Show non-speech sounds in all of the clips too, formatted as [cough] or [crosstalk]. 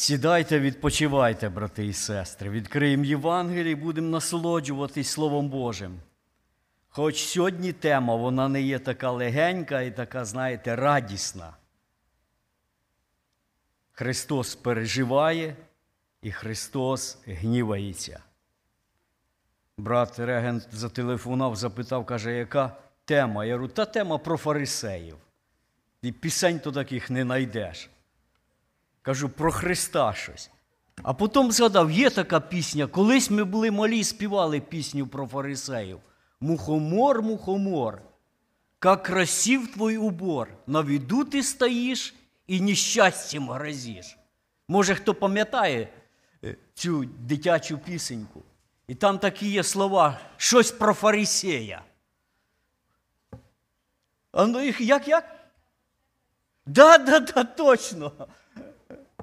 Сідайте, відпочивайте, брати і сестри. Відкриємо Євангеліє і будемо насолоджуватись Словом Божим. Хоч сьогодні тема, вона не є така легенька і така, знаєте, радісна. Христос переживає і Христос гнівається. Брат регент зателефонував, запитав, каже, яка тема? Я говорю, та тема про фарисеїв. І пісень то таких не знайдеш. Кажу, про Христа щось. А потім згадав, є така пісня. Колись ми були малі, співали пісню про фарисеїв. Мухомор, мухомор, как красив твой убор, на виду ти стоїш і нещастям грозиш. Може, хто пам'ятає е, цю дитячу пісеньку? І там такі є слова, щось про фарисея. А ну їх як як? Да, да, да, точно.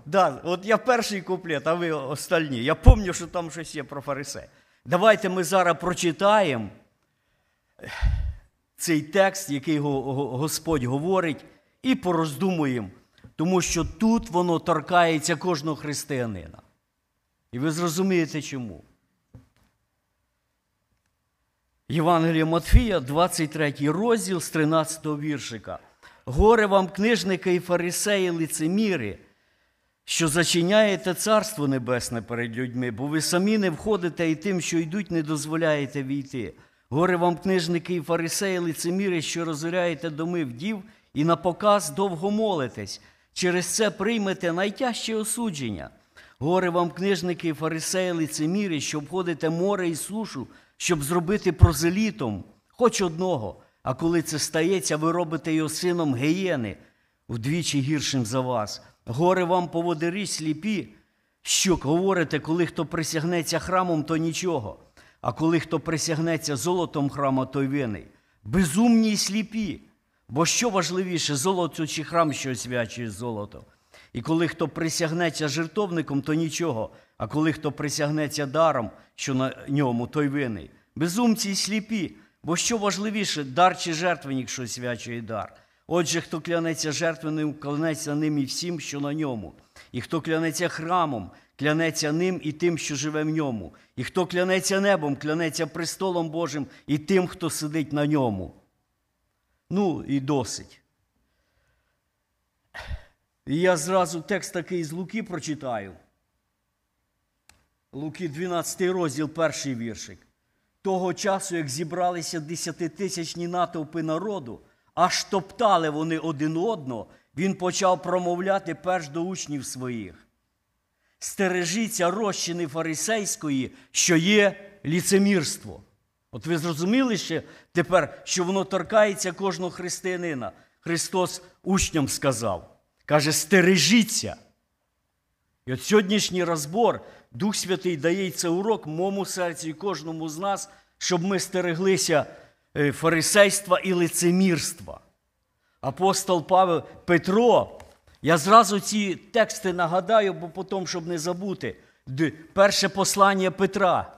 Да, от я перший куплет, а ви остальні. Я пам'ятаю, що там щось є про фарисея. Давайте ми зараз прочитаємо цей текст, який Господь говорить, і пороздумуємо, тому що тут воно торкається кожного християнина. І ви зрозумієте чому. Євангелія Матфія, 23 розділ з 13 віршика. Горе вам, книжники і фарисеї, лицеміри, що зачиняєте Царство Небесне перед людьми, бо ви самі не входите і тим, що йдуть, не дозволяєте війти. Горе вам, книжники і фарисеї, лицеміри, що розоряєте доми вдів і на показ довго молитесь. Через це приймете найтяжче осудження. Горе вам, книжники і фарисеї, лицеміри, що обходите море і сушу, щоб зробити прозелітом, хоч одного. А коли це стається, ви робите його сином гієни, вдвічі гіршим за вас. Горе вам поводирі сліпі, що говорите, коли хто присягнеться храмом, то нічого. А коли хто присягнеться золотом храма, той винний. Безумні й сліпі. Бо що важливіше, золото чи храм, що освячує золото? І коли хто присягнеться жертовником, то нічого, а коли хто присягнеться даром, що на ньому, той винний. Безумці й сліпі, бо що важливіше, дар чи жертвенник, що освячує дар. Отже, хто клянеться жертвенним, клянеться ним і всім, що на ньому. І хто клянеться храмом, клянеться ним і тим, що живе в ньому. І хто клянеться небом, клянеться престолом Божим і тим, хто сидить на ньому. Ну і досить. І я зразу текст такий з Луки прочитаю. Луки 12 розділ, перший віршик. Того часу, як зібралися десятитисячні натовпи народу, аж топтали вони один одного, він почав промовляти перш до учнів своїх. Стережіться розчини фарисейської, що є ліцемірство. От ви зрозуміли ще тепер, що воно торкається кожного християнина. Христос учням сказав, каже, стережіться. І от сьогоднішній розбор, Дух Святий дає це урок моєму серці і кожному з нас, щоб ми стереглися фарисейства і лицемірства. Апостол Павел Петро, я зразу ці тексти нагадаю, бо потім, щоб не забути, перше послання Петра.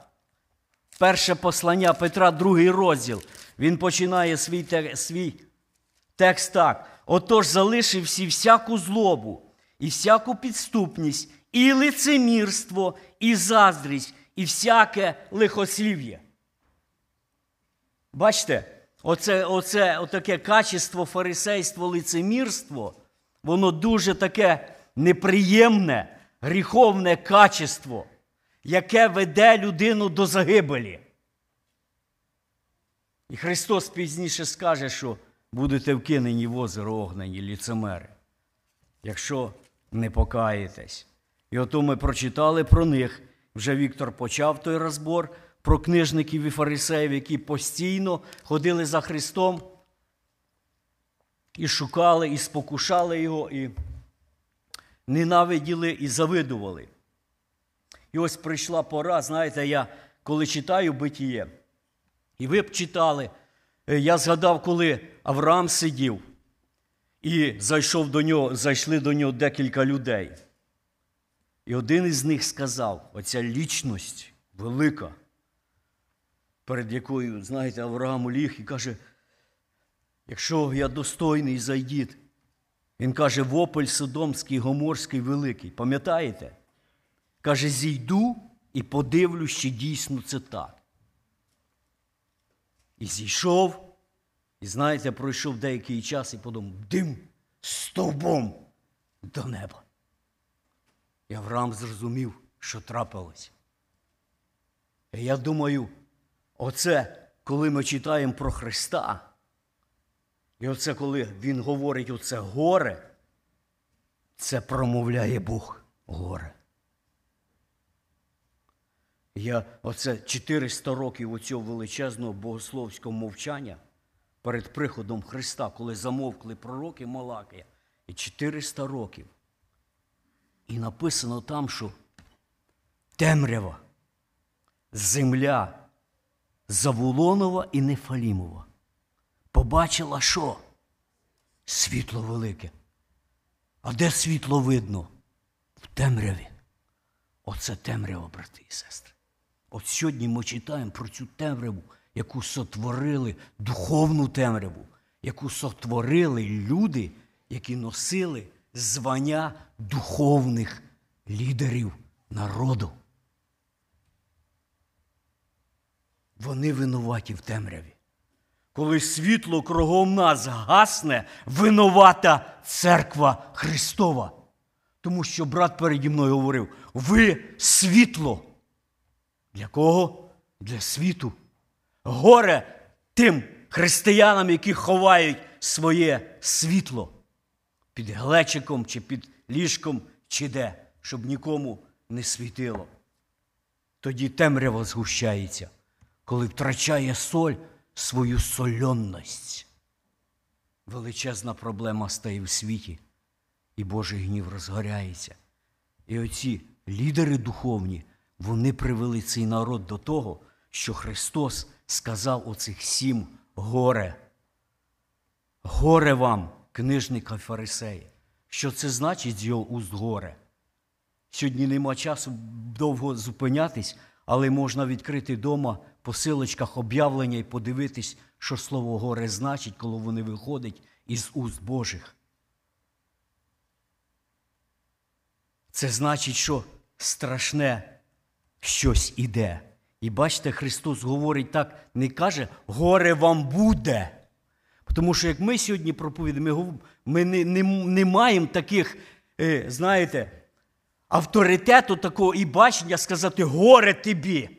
Перше послання Петра, другий розділ. Він починає свій свій текст так. Отож, залишивши всяку злобу, і всяку підступність, і лицемірство, і заздрість, і всяке лихослів'я. Бачите, оце, оце отаке качество, фарисейство, лицемірство, воно дуже таке неприємне, гріховне качество яке веде людину до загибелі. І Христос пізніше скаже, що будете вкинені в озеро огнені ліцемери, якщо не покаєтесь. І ото ми прочитали про них. Вже Віктор почав той розбор про книжників і фарисеїв, які постійно ходили за Христом і шукали, і спокушали Його, і ненавиділи, і завидували. І ось прийшла пора, знаєте, я коли читаю битіє, і ви б читали, е, я згадав, коли Авраам сидів, і зайшов до нього, зайшли до нього декілька людей. І один із них сказав: оця лічність велика, перед якою, знаєте, Авраам ліг і каже, якщо я достойний, зайдіть. Він каже, вопль Содомський, Гоморський великий. Пам'ятаєте? Каже, зійду і подивлюсь, чи дійсно це так. І зійшов, і знаєте, пройшов деякий час і подумав, дим стовбом до неба. І Авраам зрозумів, що трапилось. І я думаю, оце, коли ми читаємо про Христа, і оце, коли Він говорить оце горе, це промовляє Бог горе. Я оце 400 років оцього величезного богословського мовчання перед приходом Христа, коли замовкли пророки Малакія, і 400 років. І написано там, що темрява, земля Завулонова і Нефалімова побачила що? Світло велике. А де світло видно? В темряві. Оце темрява, брати і сестри. От сьогодні ми читаємо про цю темряву, яку сотворили духовну темряву, яку сотворили люди, які носили звання духовних лідерів народу. Вони винуваті в темряві. Коли світло кругом нас гасне, винувата церква Христова. Тому що брат переді мною говорив: ви світло. Для кого? Для світу. Горе тим християнам, які ховають своє світло під глечиком чи під ліжком, чи де, щоб нікому не світило. Тоді темрява згущається, коли втрачає соль свою сольонність. Величезна проблема стає в світі, і Божий гнів розгоряється. І оці лідери духовні, вони привели цей народ до того, що Христос сказав оцих сім горе. Горе вам, книжника фарисеї. Що це значить з його уст горе? Сьогодні нема часу довго зупинятись, але можна відкрити вдома по силочках об'явлення і подивитись, що слово горе значить, коли вони виходять із уст Божих. Це значить, що страшне щось іде. І бачите, Христос говорить так, не каже, горе вам буде. Тому що як ми сьогодні проповідаємо, ми не, не, не маємо таких, е, знаєте, авторитету такого і бачення сказати горе тобі.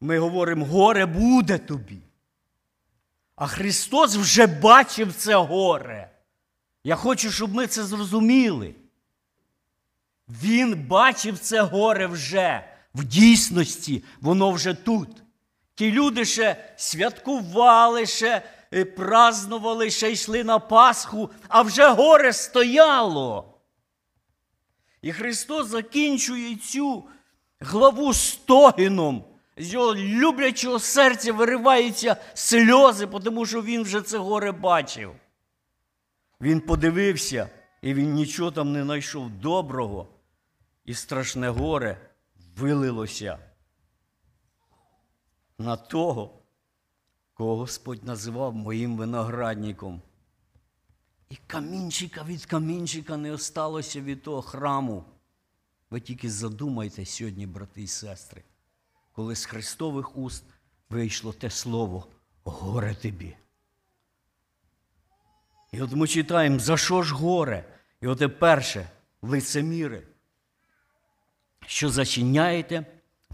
Ми говоримо, горе буде тобі. А Христос вже бачив це горе. Я хочу, щоб ми це зрозуміли. Він бачив це горе вже. В дійсності, воно вже тут. Ті люди ще святкували, ще е, празднували, ще йшли на Пасху, а вже горе стояло. І Христос закінчує цю главу стогіном. З його люблячого серця вириваються сльози, тому що він вже це горе бачив. Він подивився, і він нічого там не знайшов доброго, і страшне горе вилилося на того, кого Господь називав моїм виноградником. І камінчика від камінчика не осталося від того храму. Ви тільки задумайте сьогодні, брати і сестри, коли з Христових уст вийшло те слово горе тобі. І от ми читаємо, за що ж горе? І от перше, лицеміри, що зачиняєте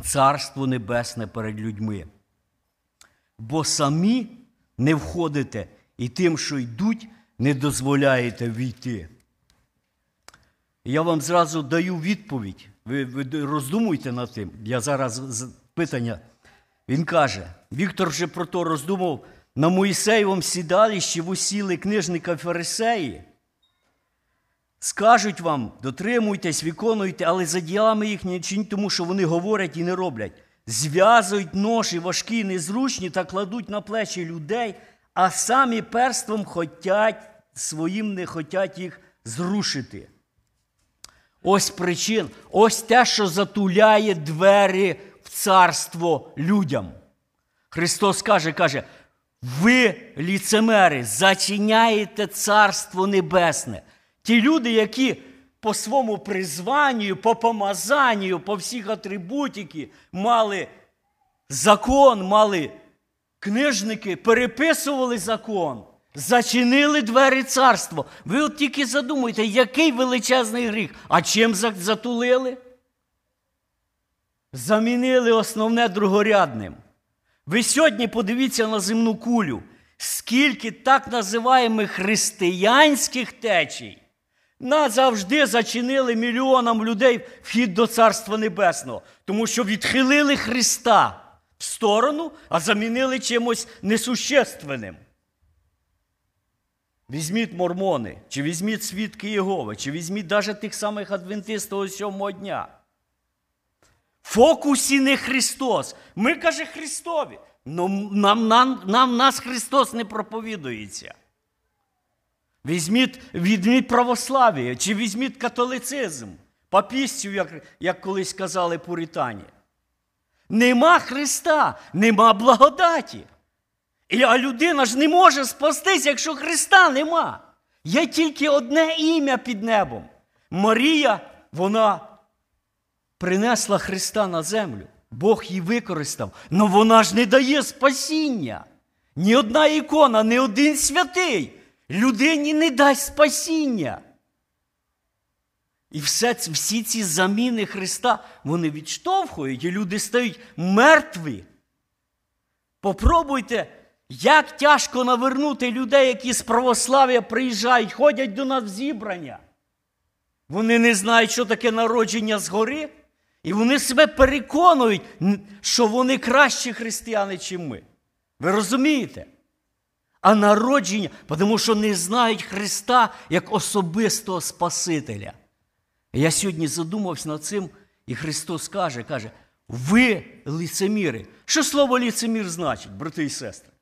Царство Небесне перед людьми. Бо самі не входите і тим, що йдуть, не дозволяєте війти. Я вам зразу даю відповідь. Ви, ви роздумуйте над тим. Я зараз питання. Він каже: Віктор вже про то роздумав на Моїсеєвому сідалищі усіли книжника Фарисеї. Скажуть вам, дотримуйтесь, виконуйте, але за ділами їх не чиніть, тому що вони говорять і не роблять. Зв'язують ноші важкі, незручні та кладуть на плечі людей, а самі перством хотять, своїм не хотять їх зрушити. Ось причин, ось те, що затуляє двері царство людям. Христос каже, каже, ви, ліцемери, зачиняєте Царство Небесне. Ті люди, які по своєму призванню, по помазанню, по всіх атрибутики мали закон, мали книжники, переписували закон, зачинили двері царства. Ви от тільки задумайте, який величезний гріх. А чим за- затулили? Замінили основне другорядним. Ви сьогодні подивіться на земну кулю, скільки так називаємих християнських течій назавжди зачинили мільйонам людей вхід до Царства Небесного, тому що відхилили Христа в сторону, а замінили чимось несущественним. Візьміть мормони, чи візьміть свідки Єгови, чи візьміть навіть тих самих адвентистів сьомого дня. Фокусі не Христос. Ми, каже, Христові. Но нам, нам, нам нас Христос не проповідується. Візьміть, візьміть православ'я, чи візьміть католицизм, папістів, як, як колись казали пуритані. Нема Христа, нема благодаті. І, а людина ж не може спастись, якщо Христа нема. Є тільки одне ім'я під небом. Марія, вона принесла Христа на землю. Бог її використав, але вона ж не дає спасіння. Ні одна ікона, ні один святий людині не дасть спасіння. І все, всі ці заміни Христа вони відштовхують, і люди стають мертві. Попробуйте, як тяжко навернути людей, які з православ'я приїжджають, ходять до нас в зібрання. Вони не знають, що таке народження згори, і вони себе переконують, що вони кращі християни, ніж ми. Ви розумієте? А народження, тому що не знають Христа як особистого Спасителя. Я сьогодні задумався над цим, і Христос каже, каже, ви лицеміри. Що слово лицемір значить, брати і сестри?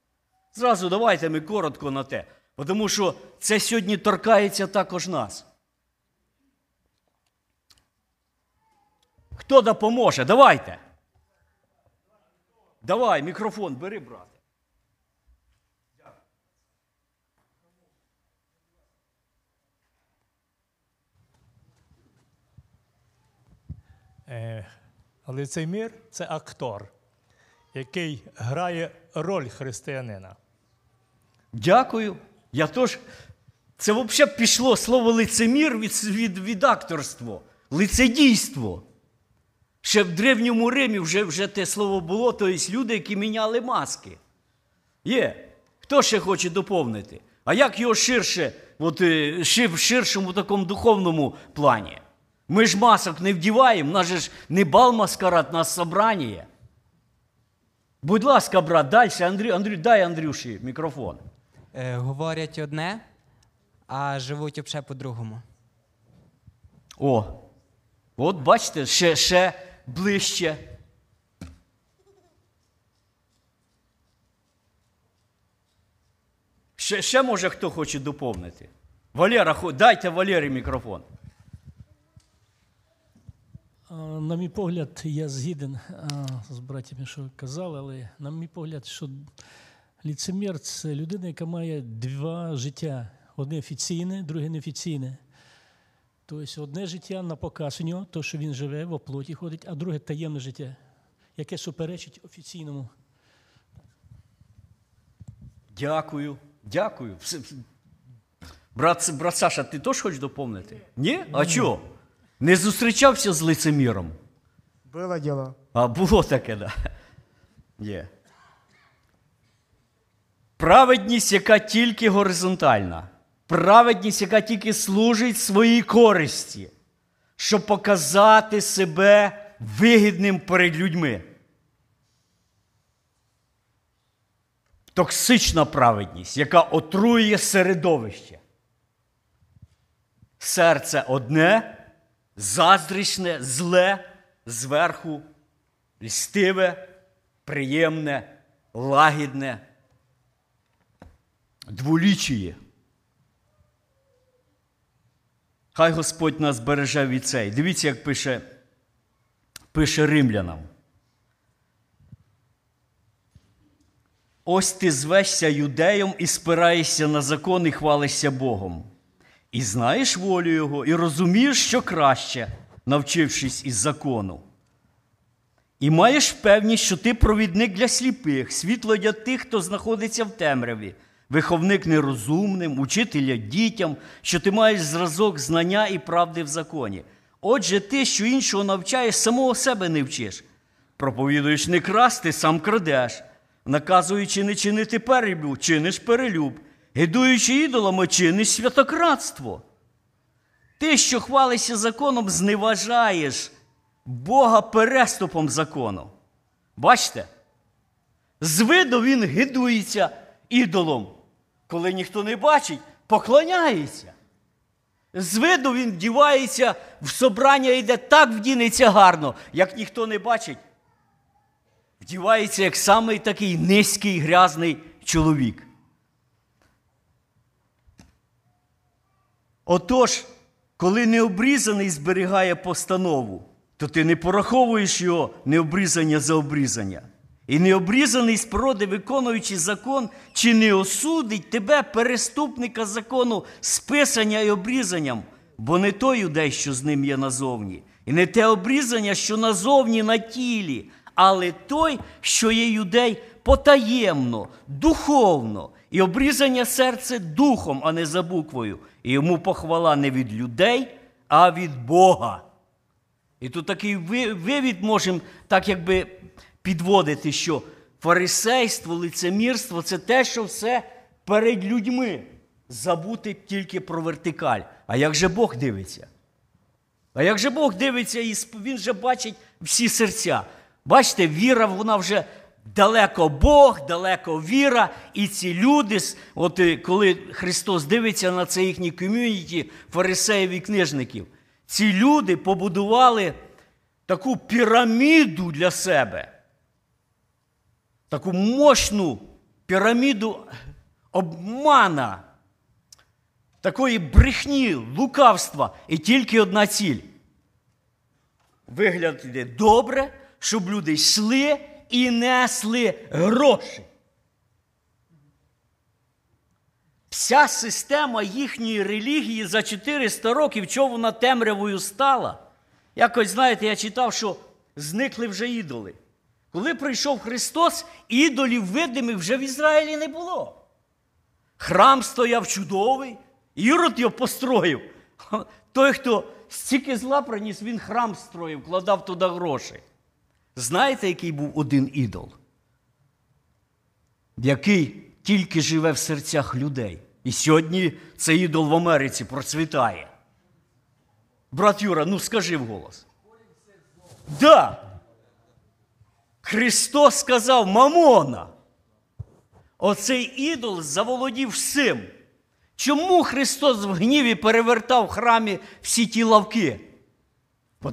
Зразу давайте ми коротко на те, тому що це сьогодні торкається також нас. Хто допоможе? Давайте. Давай, мікрофон, бери, брате. Е, Лицемір це актор, який грає роль християнина. Дякую. Я теж. Це взагалі пішло слово лицемір від, від, від акторства, лицедійство. Ще в Древньому Римі вже, вже те слово було, тобто люди, які міняли маски. Є. Хто ще хоче доповнити? А як його ширше, от, е, в ширшому такому духовному плані? Ми ж масок не вдіваємо, нас же ж не бал маскарад, нас собрання. Будь ласка, брат, далі, Андрю, Андрю, дай Андрюші мікрофон. Е, говорять одне, а живуть обше по-другому. О, от бачите, ще, ще ближче. Ще, ще може хто хоче доповнити. Валера, дайте Валері мікрофон. На мій погляд, я згіден з братями, що казали, але на мій погляд, що ліцемір це людина, яка має два життя: одне офіційне, друге неофіційне. Тобто одне життя на показ у нього, то, що він живе, в оплоті ходить, а друге таємне життя, яке суперечить офіційному. Дякую, дякую. Брат, брат Саша, ти теж хочеш доповнити? Ні? А чого? Не зустрічався з лицеміром? Было дело. А було таке, да. Є. Праведність, яка тільки горизонтальна. Праведність, яка тільки служить своїй користі, щоб показати себе вигідним перед людьми. Токсична праведність, яка отруює середовище. Серце одне, заздрічне, зле, зверху, льстиве, приємне, лагідне, дволічіє. Хай Господь нас береже від цей. Дивіться, як пише, пише римлянам. Ось ти звешся юдеєм і спираєшся на закон і хвалишся Богом. І знаєш волю Його, і розумієш, що краще, навчившись із закону. І маєш певність, що ти провідник для сліпих, світло для тих, хто знаходиться в темряві, виховник нерозумним, учителя дітям, що ти маєш зразок знання і правди в законі. Отже, ти, що іншого навчаєш, самого себе не вчиш. Проповідуєш не красти, сам крадеш, наказуючи не чинити перелюб, чиниш перелюб, гидуючи ідолами, чиниш святократство. Ти, що хвалишся законом, зневажаєш Бога переступом закону. Бачите? З виду він гидується ідолом. Коли ніхто не бачить, поклоняється. З виду він вдівається в собрання йде так вдінеться гарно, як ніхто не бачить. Вдівається як самий такий низький грязний чоловік. Отож, коли необрізаний зберігає постанову, то ти не пораховуєш його необрізання за обрізання. І необрізаний з природи, виконуючи закон, чи не осудить тебе, переступника закону, списання і обрізанням, бо не той юдей, що з ним є назовні, і не те обрізання, що назовні на тілі, але той, що є юдей потаємно, духовно, і обрізання серце духом, а не за буквою, і йому похвала не від людей, а від Бога. І тут такий вивід можемо так якби підводити, що фарисейство, лицемірство це те, що все перед людьми. Забути тільки про вертикаль. А як же Бог дивиться? А як же Бог дивиться, і він же бачить всі серця. Бачите, віра, вона вже далеко Бог, далеко віра. І ці люди, от е, коли Христос дивиться на це їхнє ком'юніті, фарисеїв і книжників, ці люди побудували таку піраміду для себе. Таку мощну піраміду обмана, такої брехні, лукавства, і тільки одна ціль. Виглядати добре, щоб люди йшли і несли гроші. Вся система їхньої релігії за 400 років, чого вона темрявою стала? Якось, знаєте, я читав, що зникли вже ідоли. Коли прийшов Христос, ідолів видимих вже в Ізраїлі не було. Храм стояв чудовий, Ірод його построїв. Той, хто стільки зла приніс, він храм строїв, кладав туди гроші. Знаєте, який був один ідол? Який тільки живе в серцях людей. І сьогодні цей ідол в Америці процвітає. Брат Юра, ну скажи вголос. Да. Христос сказав Мамона. Оцей ідол заволодів всім. Чому Христос в гніві перевертав в храмі всі ті лавки?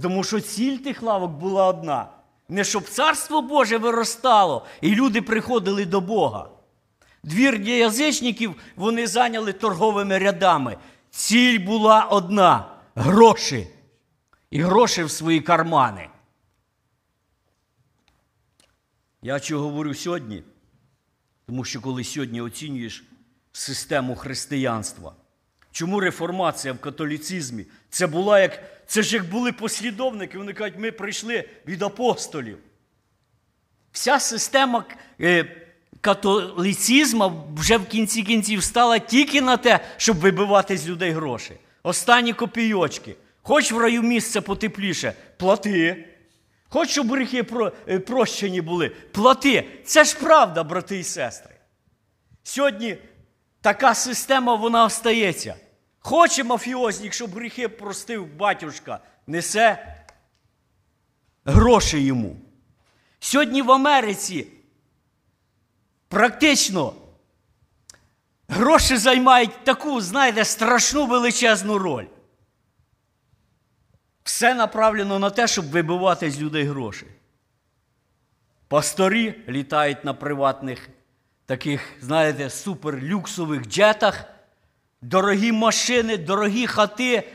Тому що ціль тих лавок була одна: не щоб царство Боже виростало і люди приходили до Бога. Двір для язичників вони зайняли торговими рядами. Ціль була одна гроші. І гроші в свої кармани. Я чого говорю сьогодні? Тому що коли сьогодні оцінюєш систему християнства, чому реформація в католіцизмі? Це була як, це ж як були послідовники, вони кажуть, ми прийшли від апостолів. Вся система е, католицизму вже в кінці кінців стала тільки на те, щоб вибивати з людей гроші. Останні копійочки. Хоч в раю місце потепліше, плати. Хоч щоб гріхи е, прощені були, плати. Це ж правда, брати і сестри. Сьогодні така система вона остається. Хоче мафіозник, щоб гріхи простив батюшка, несе гроші йому. Сьогодні в Америці практично гроші займають таку, знаєте, страшну величезну роль. Все направлено на те, щоб вибивати з людей гроші. Пасторі літають на приватних таких, знаєте, суперлюксових джетах, дорогі машини, дорогі хати.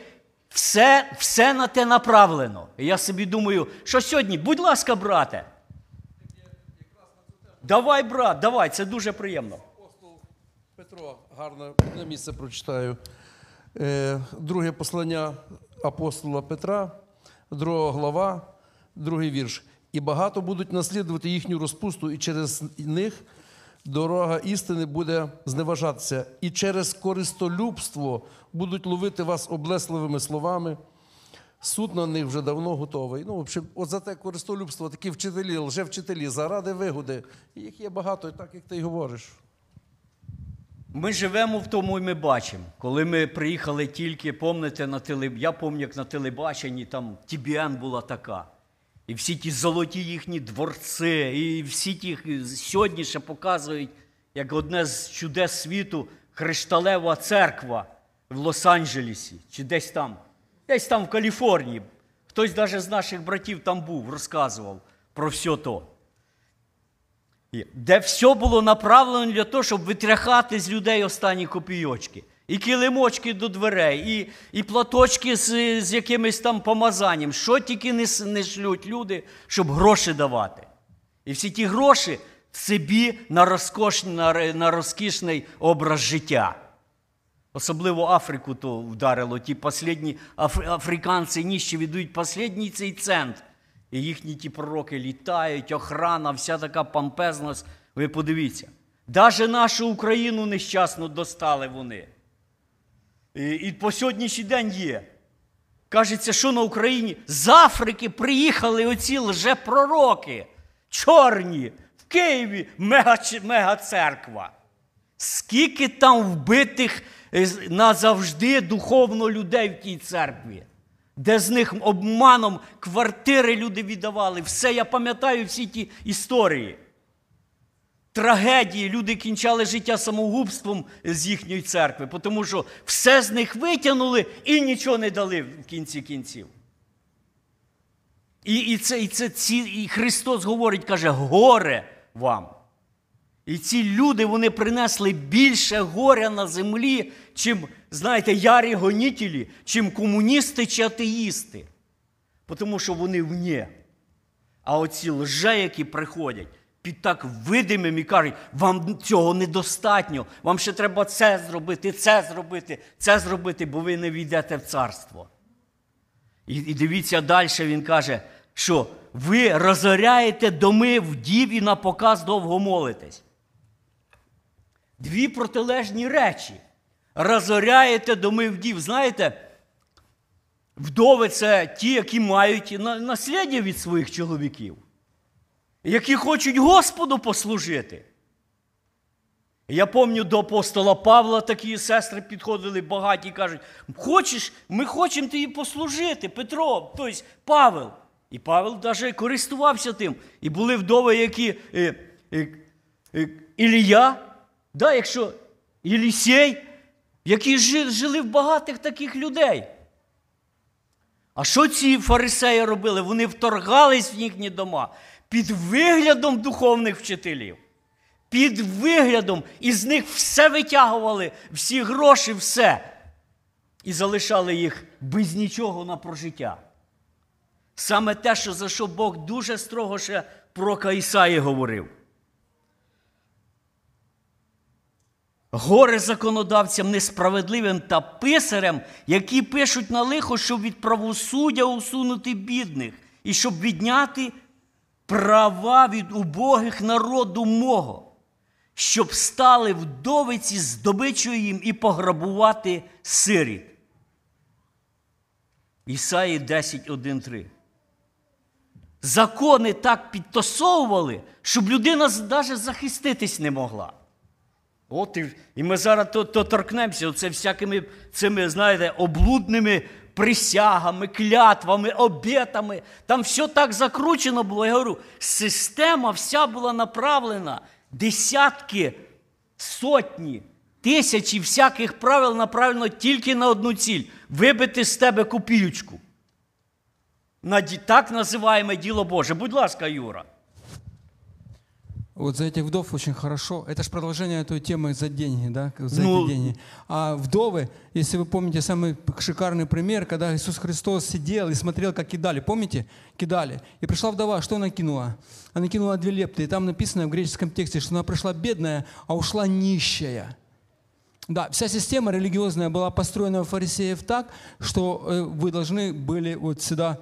Все, все на те направлено. І я собі думаю, що сьогодні, будь ласка, брате. Давай, брат, давай, це дуже приємно. Апостол Петро, гарне місце прочитаю. Е, Друге послання апостола Петра, друга глава, другий вірш. І багато будуть наслідувати їхню розпусту, і через них дорога істини буде зневажатися, і через користолюбство будуть ловити вас облесливими словами. Суд на них вже давно готовий. Ну, в общем, от за те користолюбство, такі вчителі, лжевчителі, заради вигоди. Їх є багато, так як ти й говориш. Ми живемо в тому, і ми бачимо. Коли ми приїхали тільки, помните, на теле... я пам'ятаю, як на телебаченні там TBN була така. І всі ті золоті їхні дворці, і всі ті сьогодні ще показують, як одне з чудес світу Кришталева церква в Лос-Анджелесі, чи десь там, десь там в Каліфорнії. Хтось навіть з наших братів там був, розказував про все то. Де все було направлено для того, щоб витряхати з людей останні копійочки. І килимочки до дверей, і, і платочки з, з якимось там помазанням. Що тільки не, не шлють люди, щоб гроші давати. І всі ті гроші собі на, розкош, на, на розкішний образ життя. Особливо Африку то вдарило. Ті последні афри- африканці ніщі віддають останній цей цент. І їхні ті пророки літають, охрана, вся така помпезність. Ви подивіться. Даже нашу Україну нещасно достали вони. І, і по сьогоднішній день є. Кажеться, що на Україні з Африки приїхали оці лжепророки, чорні, в Києві мега, мега-церква. Скільки там вбитих е, назавжди духовно людей в тій церкві, де з них обманом квартири люди віддавали. Все, я пам'ятаю всі ті історії. Трагедії, люди кінчали життя самогубством з їхньої церкви, тому що все з них витягнули і нічого не дали в кінці кінців. І, і, це, і, це, ці, і Христос говорить, каже, горе вам. І ці люди вони принесли більше горя на землі, чим, знаєте, ярі гонітелі, чим комуністи чи атеїсти. Тому що вони вне. А оці лже, які приходять під так видимим і кажуть, вам цього недостатньо, вам ще треба це зробити, це зробити, це зробити, бо ви не війдете в царство. І, і дивіться далі, він каже, що ви розоряєте доми вдів і на показ довго молитесь. Дві протилежні речі. Розоряєте доми вдів. Знаєте, вдови це ті, які мають на- насліддя від своїх чоловіків, які хочуть Господу послужити. Я пам'ятаю, до апостола Павла такі сестри підходили багаті і кажуть: хочеш, ми хочемо тобі послужити, Петро, тобто Павел. І Павел навіть користувався тим. І були вдови, які е, е, е, Ілія, да, якщо Єлісей, які жили в багатих таких людей. А що ці фарисеї робили? Вони вторгались в їхні дома під виглядом духовних вчителів. Під виглядом із них все витягували, всі гроші, все. І залишали їх без нічого на прожиття. Саме те, що за що Бог дуже строго ще про Каїсаї говорив. Горе законодавцям несправедливим та писарям, які пишуть на лихо, щоб від правосуддя усунути бідних і щоб відняти права від убогих народу мого, щоб стали вдовиці здобичою їм і пограбувати сиріт. Ісаї 10, 1, 3. Закони так підтасовували, щоб людина навіть захиститись не могла. От і, і ми зараз то, то торкнемося оце всякими цими, знаєте, облудними присягами, клятвами, обетами. Там все так закручено було. Я говорю, система вся була направлена, десятки, сотні, тисячі всяких правил направлено тільки на одну ціль вибити з тебе копіючку. На так називаємо діло Боже. Будь ласка, Юра. Вот за этих вдов очень хорошо. Это же продолжение той темы за деньги, да, за Ну- эти деньги. А вдовы, если вы помните, самый шикарный пример, когда Иисус Христос сидел и смотрел, как кидали. Помните? Кидали. И пришла вдова, что она кинула? Она кинула две лепты. И там написано в греческом тексте, что она пришла бедная, а ушла нищая. Да, вся система религиозная была построена у фарисеев так, что э, вы должны были вот сюда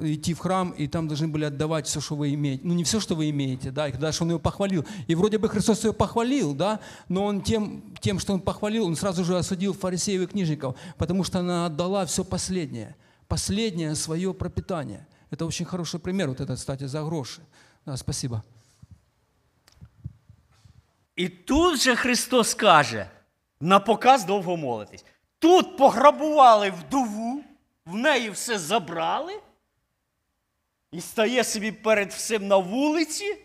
идти в храм, и там должны были отдавать все, что вы имеете. Ну, не все, что вы имеете, да, и даже он ее похвалил. И вроде бы Христос ее похвалил, да, но он тем, тем, что он похвалил, он сразу же осудил фарисеев и книжников, потому что она отдала все последнее, последнее свое пропитание. Это очень хороший пример, вот это, кстати, за гроши. Да, спасибо. І тут же Христос каже: на показ довго молитись. Тут пограбували вдову, в неї все забрали, і стає собі перед всім на вулиці,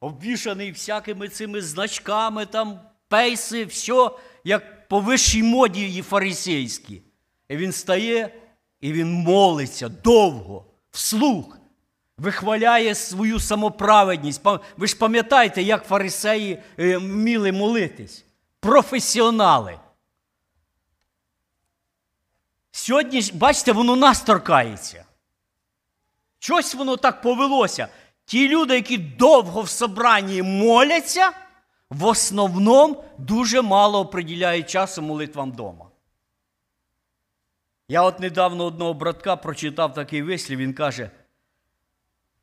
обвішаний всякими цими значками, там, пейси, все, як по вищій моді її фарисейські. І він стає і він молиться довго, вслух вихваляє свою самоправедність. Ви ж пам'ятаєте, як фарисеї е, вміли молитись? Професіонали. Сьогодні бачите, воно нас торкається. Щось воно так повелося. Ті люди, які довго в собранні моляться, в основному дуже мало приділяють часу молитвам вдома. Я от недавно одного братка прочитав такий вислів, він каже: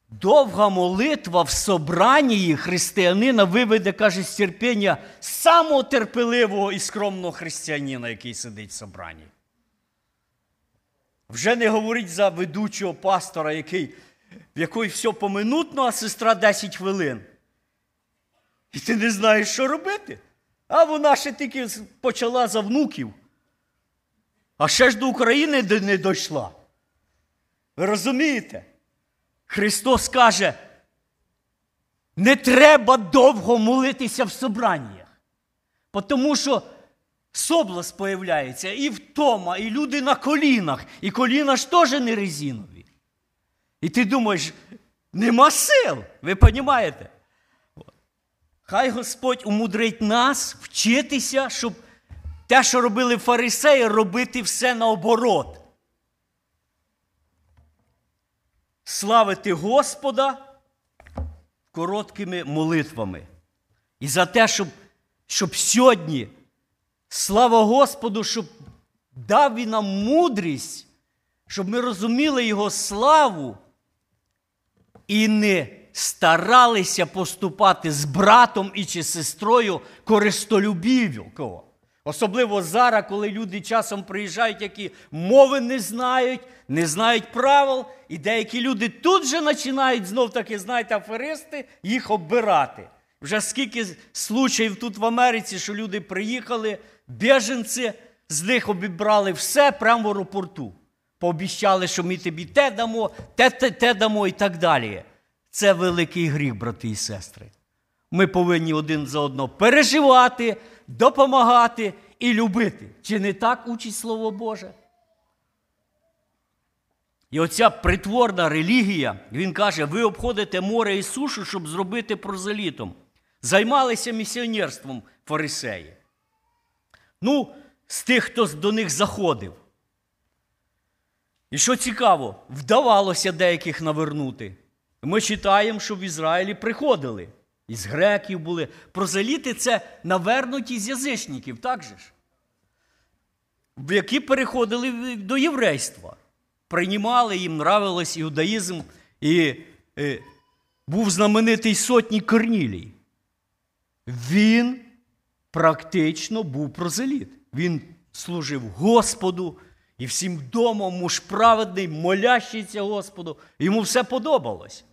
довга молитва в собранні християнина виведе, каже, з терпіння самого терпеливого і скромного християнина, який сидить в собранні. Вже не говорить за ведучого пастора, який, в якої все поминутно, а сестра 10 хвилин. І ти не знаєш, що робити. А вона ще тільки почала за внуків. А ще ж до України не дійшла. Ви розумієте? Христос каже, не треба довго молитися в собраннях. Тому що соблазн появляється і втома, і люди на колінах. І коліна ж теж не резинові. І ти думаєш, нема сил. Ви розумієте? Хай Господь умудрить нас вчитися, щоб те, що робили фарисеї, робити все наоборот. Славити Господа короткими молитвами. І за те, щоб, щоб сьогодні, слава Господу, щоб дав він нам мудрість, щоб ми розуміли Його славу і не старалися поступати з братом і чи сестрою користолюбівко. Особливо зараз, коли люди часом приїжджають, які мови не знають, не знають правил, і деякі люди тут же починають знов таки, знаєте, аферисти, їх оббирати. Вже скільки случаїв тут в Америці, що люди приїхали, біженці, з них обібрали все прямо в аеропорту. Пообіщали, що ми тобі те дамо, те, те, те дамо і так далі. Це великий гріх, брати і сестри. Ми повинні один за одного переживати, допомагати і любити. Чи не так учить Слово Боже? І оця притворна релігія, він каже, ви обходите море і сушу, щоб зробити прозелітом. Займалися місіонерством фарисеї. Ну, з тих, хто до них заходив. І що цікаво, вдавалося деяких навернути. Ми читаємо, що в Ізраїлі приходили. Із греків були. Прозеліти це навернуті з язичників, так же ж? Які переходили до єврейства. Приймали, їм нравилось іудаїзм. І е, був знаменитий сотні Корнілій. Він практично був прозеліт. Він служив Господу і всім домом муж праведний, молящийся Господу. Йому все подобалось.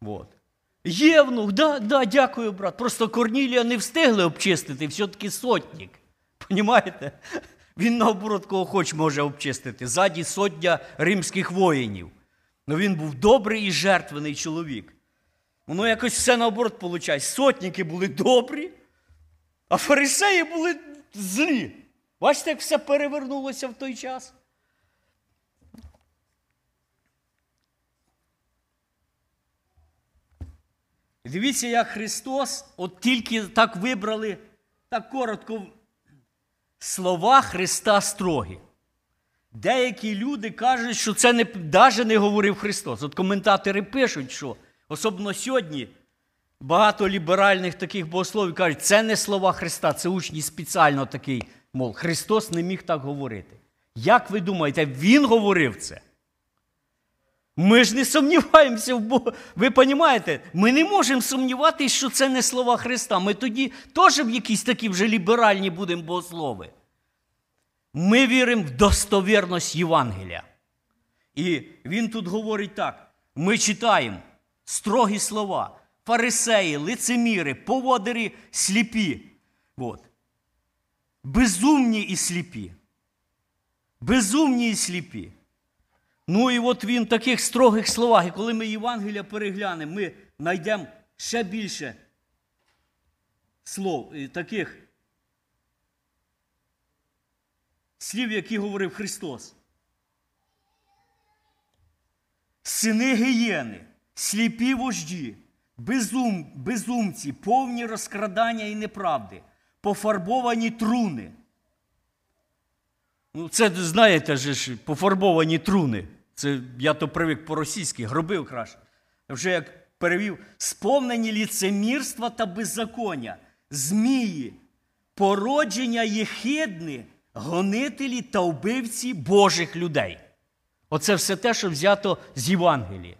Вот. Євнух, да, да, дякую, брат. Просто Корнілія не встигли обчистити, все-таки сотник. Понімаєте? Він наоборот кого хоч може обчистити. Ззаді сотня римських воїнів. Ну він був добрий і жертвений чоловік. Воно якось все наоборот виходить. Сотники були добрі, а фарисеї були злі. Бачите, як все перевернулося в той час? Дивіться, як Христос, от тільки так вибрали, так коротко, слова Христа строгі. Деякі люди кажуть, що це не, навіть не говорив Христос. От коментатори пишуть, що особливо сьогодні багато ліберальних таких богословів кажуть, це не слова Христа, це учні спеціально такий, мов, Христос не міг так говорити. Як ви думаєте, Він говорив це? Ми ж не сумніваємося в Бога. Ви розумієте, ми не можемо сумніватися, що це не слова Христа. Ми тоді теж в якісь такі вже ліберальні будемо богослови. Ми віримо в достовірність Євангелія. І він тут говорить так: ми читаємо строгі слова, фарисеї, лицеміри, поводирі сліпі. От. Безумні і сліпі. Безумні і сліпі. Ну і от він в таких строгих словах, і коли ми Євангелія переглянемо, ми знайдемо ще більше слов, е, таких слів, які говорив Христос. Сини гієни, сліпі вожді, безум, безумці, повні розкрадання і неправди, пофарбовані труни. Ну, це знаєте ж, пофарбовані труни. Це я то привик по-російськи, гробив краще. Вже як перевів, сповнені ліцемірства та беззаконня, змії, породження єхидни, гонителі та вбивці Божих людей. Оце все те, що взято з Євангелія.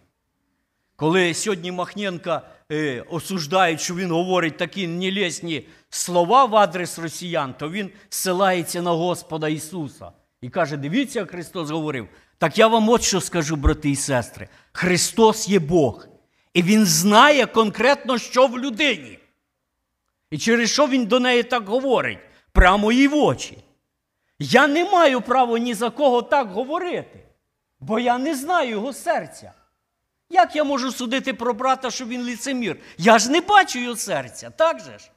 Коли сьогодні Махненка е, осуждають, що він говорить такі нелесні слова в адрес росіян, то він ссилається на Господа Ісуса і каже: дивіться, як Христос говорив. Так я вам от що скажу, брати і сестри. Христос є Бог. І Він знає конкретно, що в людині. І через що Він до неї так говорить? Прямо їй в очі. Я не маю права ні за кого так говорити, бо я не знаю його серця. Як я можу судити про брата, що він лицемір? Я ж не бачу його серця, так же ж?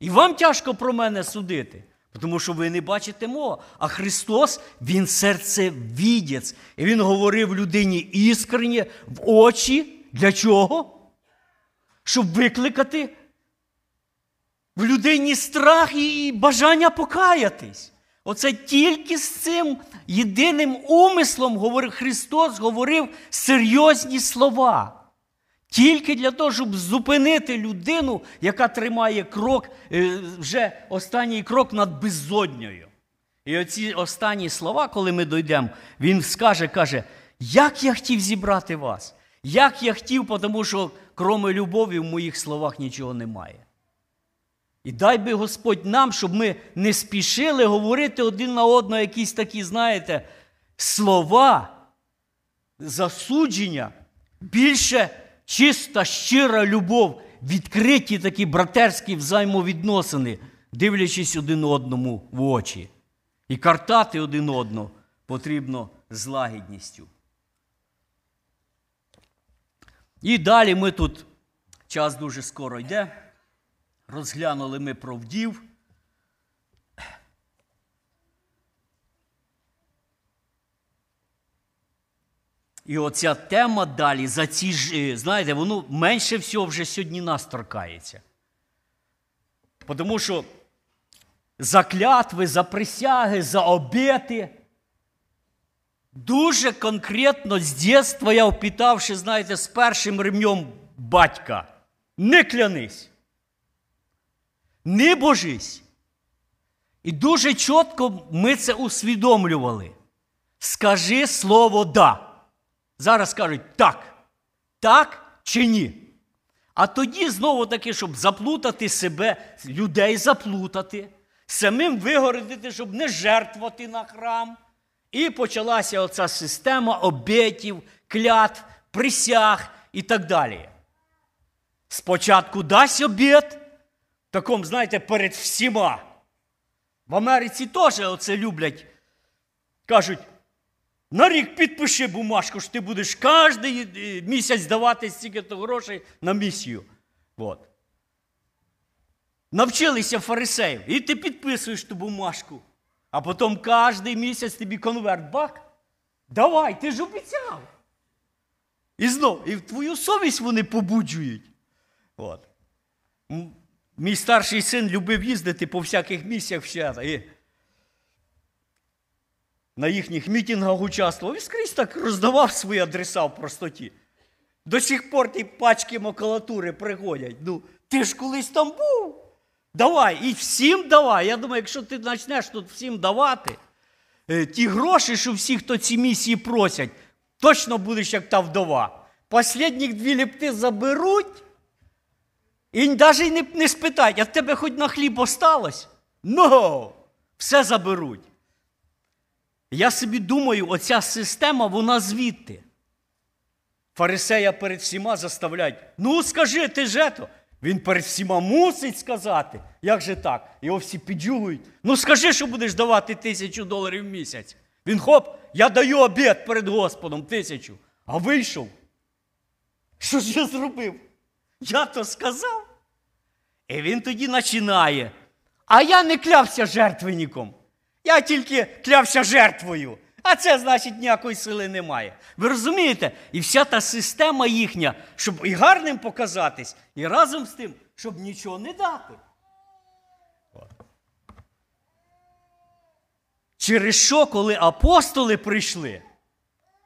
І вам тяжко про мене судити, тому що ви не бачите мого. А Христос, Він серцевідець. І Він говорив людині іскренні в очі. Для чого? Щоб викликати в людині страх і бажання покаятись. Оце тільки з цим єдиним умислом говорив Христос говорив серйозні слова. Тільки для того, щоб зупинити людину, яка тримає крок, е, вже останній крок над беззодньою. І оці останні слова, коли ми дійдемо, він скаже, каже, як я хотів зібрати вас, як я хотів, тому що кроме любові в моїх словах нічого немає. І дай би Господь нам, щоб ми не спішили говорити один на одного якісь такі, знаєте, слова, засудження, більше чиста, щира любов, відкриті такі братерські взаємовідносини, дивлячись один одному в очі. І картати один одного потрібно з лагідністю. І далі ми тут, час дуже скоро йде. Розглянули ми про вдів. І оця тема далі за ці ж, е, знаєте, воно менше всього вже сьогодні нас торкається. Тому що за клятви, за присяги, за обети. Дуже конкретно з дитинства я впитавши, знаєте, з першим ремнем батька. Не клянись. Не божись. І дуже чітко ми це усвідомлювали. Скажи слово да. Зараз кажуть так. Так чи ні? А тоді знову таки, щоб заплутати себе, людей заплутати, самим вигородити, щоб не жертвувати на храм. І почалася оця система обетів, клятв, присяг і так далі. Спочатку дасть обет, такому, знаєте, перед всіма. В Америці теж оце люблять. Кажуть, на рік підпиши бумажку, що ти будеш кожен місяць давати стільки-то грошей на місію. От. Навчилися фарисеїв. І ти підписуєш ту бумажку. А потім кожен місяць тобі конверт бак. Давай, ти ж обіцяв. І знов, і в твою совість вони побуджують. От. Мій старший син любив їздити по всяких місцях в. І на їхніх мітингах участвував і скрізь так роздавав свої адреса в простоті. До сих пор ті пачки макулатури приходять. Ну, ти ж колись там був. Давай, і всім давай. Я думаю, якщо ти почнеш тут всім давати, е, ті гроші, що всі, хто ці місії просять, точно будеш як та вдова. Послідніх дві ліпти заберуть. І навіть не, не спитають, а в тебе хоч на хліб осталось? Ну, все заберуть. Я собі думаю, оця система, вона звідти. Фарисея перед всіма заставляють. Ну, скажи, ти же то. Він перед всіма мусить сказати. Як же так? Його всі піджугують. Ну скажи, що будеш давати тисячу доларів в місяць. Він хоп, я даю обід перед Господом тисячу. А вийшов. Що ж я зробив? Я то сказав. І він тоді починає. А я не клявся жертвенником. Я тільки клявся жертвою. А це значить ніякої сили немає. Ви розумієте? І вся та система їхня, щоб і гарним показатись, і разом з тим, щоб нічого не дати. Через що, коли апостоли прийшли,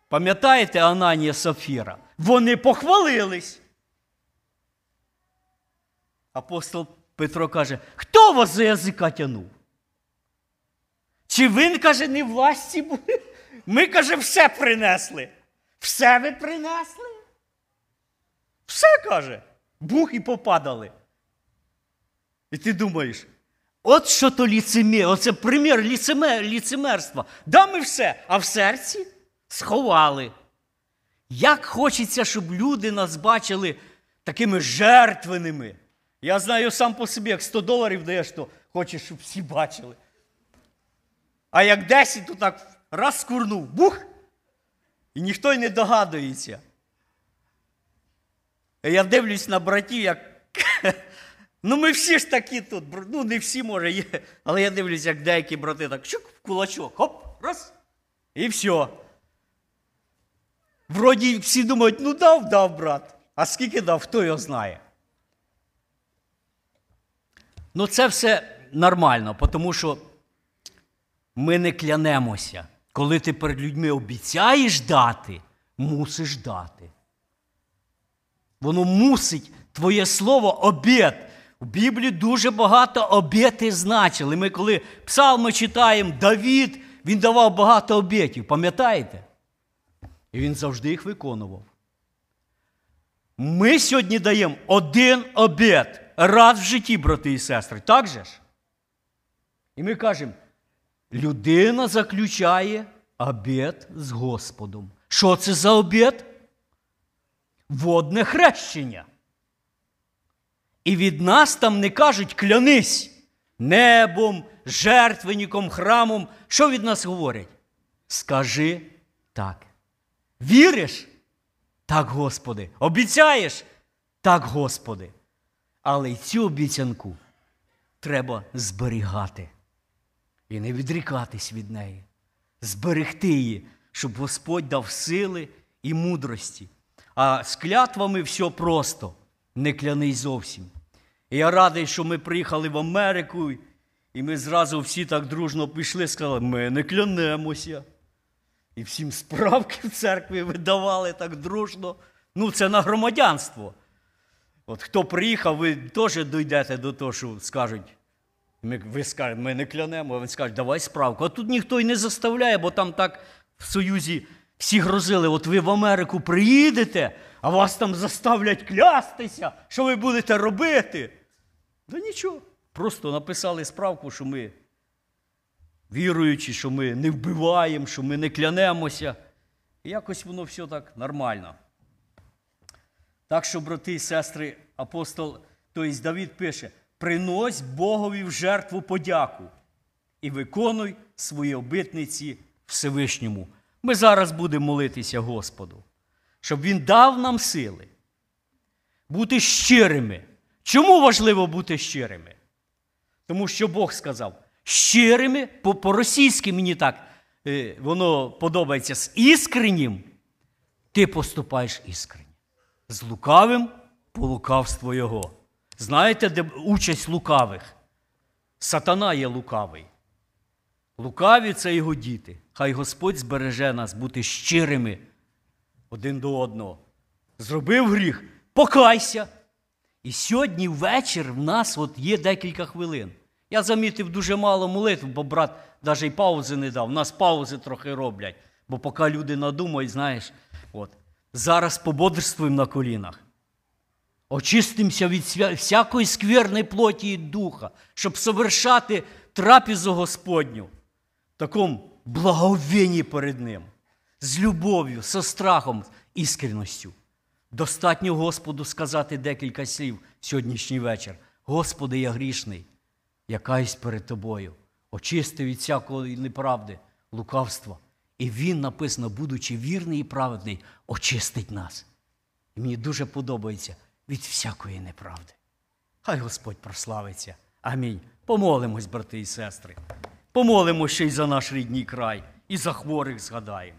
пам'ятаєте Ананія Сафіра? Вони похвалились. Апостол Петро каже: хто вас за язика тянув? Чи ви, каже, не власті були? Ми, каже, все принесли. Все ви принесли? Все каже. Бух і попадали. І ти думаєш, от що то ліцемір, оце примір ліцемер, ліцемерства. Да ми все, а в серці сховали. Як хочеться, щоб люди нас бачили такими жертвеними. Я знаю сам по собі, як 100 доларів даєш, то хочеш, щоб всі бачили. А як 10, то так раз скурнув, бух, і ніхто й не догадується. Я дивлюсь на братів, як. [laughs] Ну, ми всі ж такі тут, ну не всі, може, є. Але я дивлюсь, як деякі брати так чук в кулачок, хоп, раз, і все. Вроді всі думають, ну дав, дав, брат. А скільки дав, хто його знає. Ну, це все нормально, тому що ми не клянемося. Коли ти перед людьми обіцяєш дати, мусиш дати. Воно мусить твоє слово обід. У Біблії дуже багато обіти значили. Ми, коли псалми читаємо, Давід, він давав багато обітів, пам'ятаєте? І він завжди їх виконував. Ми сьогодні даємо один обід раз в житті, брати і сестри. Так же ж? І ми кажемо, людина заключає обід з Господом. Що це за обід? Водне хрещення. І від нас там не кажуть клянись небом, жертвенником, храмом. Що від нас говорять? Скажи так. Віриш? Так, Господи. Обіцяєш? Так, Господи. Але цю обіцянку треба зберігати і не відрікатись від неї, зберегти її, щоб Господь дав сили і мудрості. А з клятвами все просто, не кляний зовсім. І я радий, що ми приїхали в Америку, і ми зразу всі так дружно пішли, сказали, ми не клянемося. І всім справки в церкві видавали так дружно. Ну, це на громадянство. От хто приїхав, ви теж дійдете до того, що скажуть, ми, ви скажете, ми не клянемо, а він скаже, давай справку. А тут ніхто й не заставляє, бо там так в Союзі всі грозили, от ви в Америку приїдете, а вас там заставлять клястися, що ви будете робити. Да нічого. Просто написали справку, що ми віруючи, що ми не вбиваємо, що ми не клянемося. І якось воно все так нормально. Так що, брати і сестри, апостол, тобто Давід пише: принось Богові в жертву подяку і виконуй свої обітниці Всевишньому. Ми зараз будемо молитися Господу, щоб Він дав нам сили бути щирими. Чому важливо бути щирими? Тому що Бог сказав, щирими, по-російськи мені так е, воно подобається з іскреннім, ти поступаєш іскренні. З лукавим по лукавству Його. Знаєте, де участь лукавих? Сатана є лукавий. Лукаві це його діти. Хай Господь збереже нас бути щирими один до одного. Зробив гріх, покайся. І сьогодні ввечір в нас от є декілька хвилин. Я замітив дуже мало молитв, бо брат навіть і паузи не дав. У нас паузи трохи роблять. Бо поки люди надумають, знаєш, от. Зараз пободрствуємо на колінах. Очистимося від всякої скверної плоті і духа, щоб совершати трапізу Господню в такому благовінні перед Ним, з любов'ю, со страхом, іскренністю. Достатньо Господу сказати декілька слів сьогоднішній вечір. Господи, я грішний, я каюсь перед Тобою, очисти від всякої неправди, лукавства. І Він, написано, будучи вірний і праведний, очистить нас. І мені дуже подобається від всякої неправди. Хай Господь прославиться. Амінь. Помолимось, брати і сестри. Помолимось ще й за наш рідний край, і за хворих згадаємо.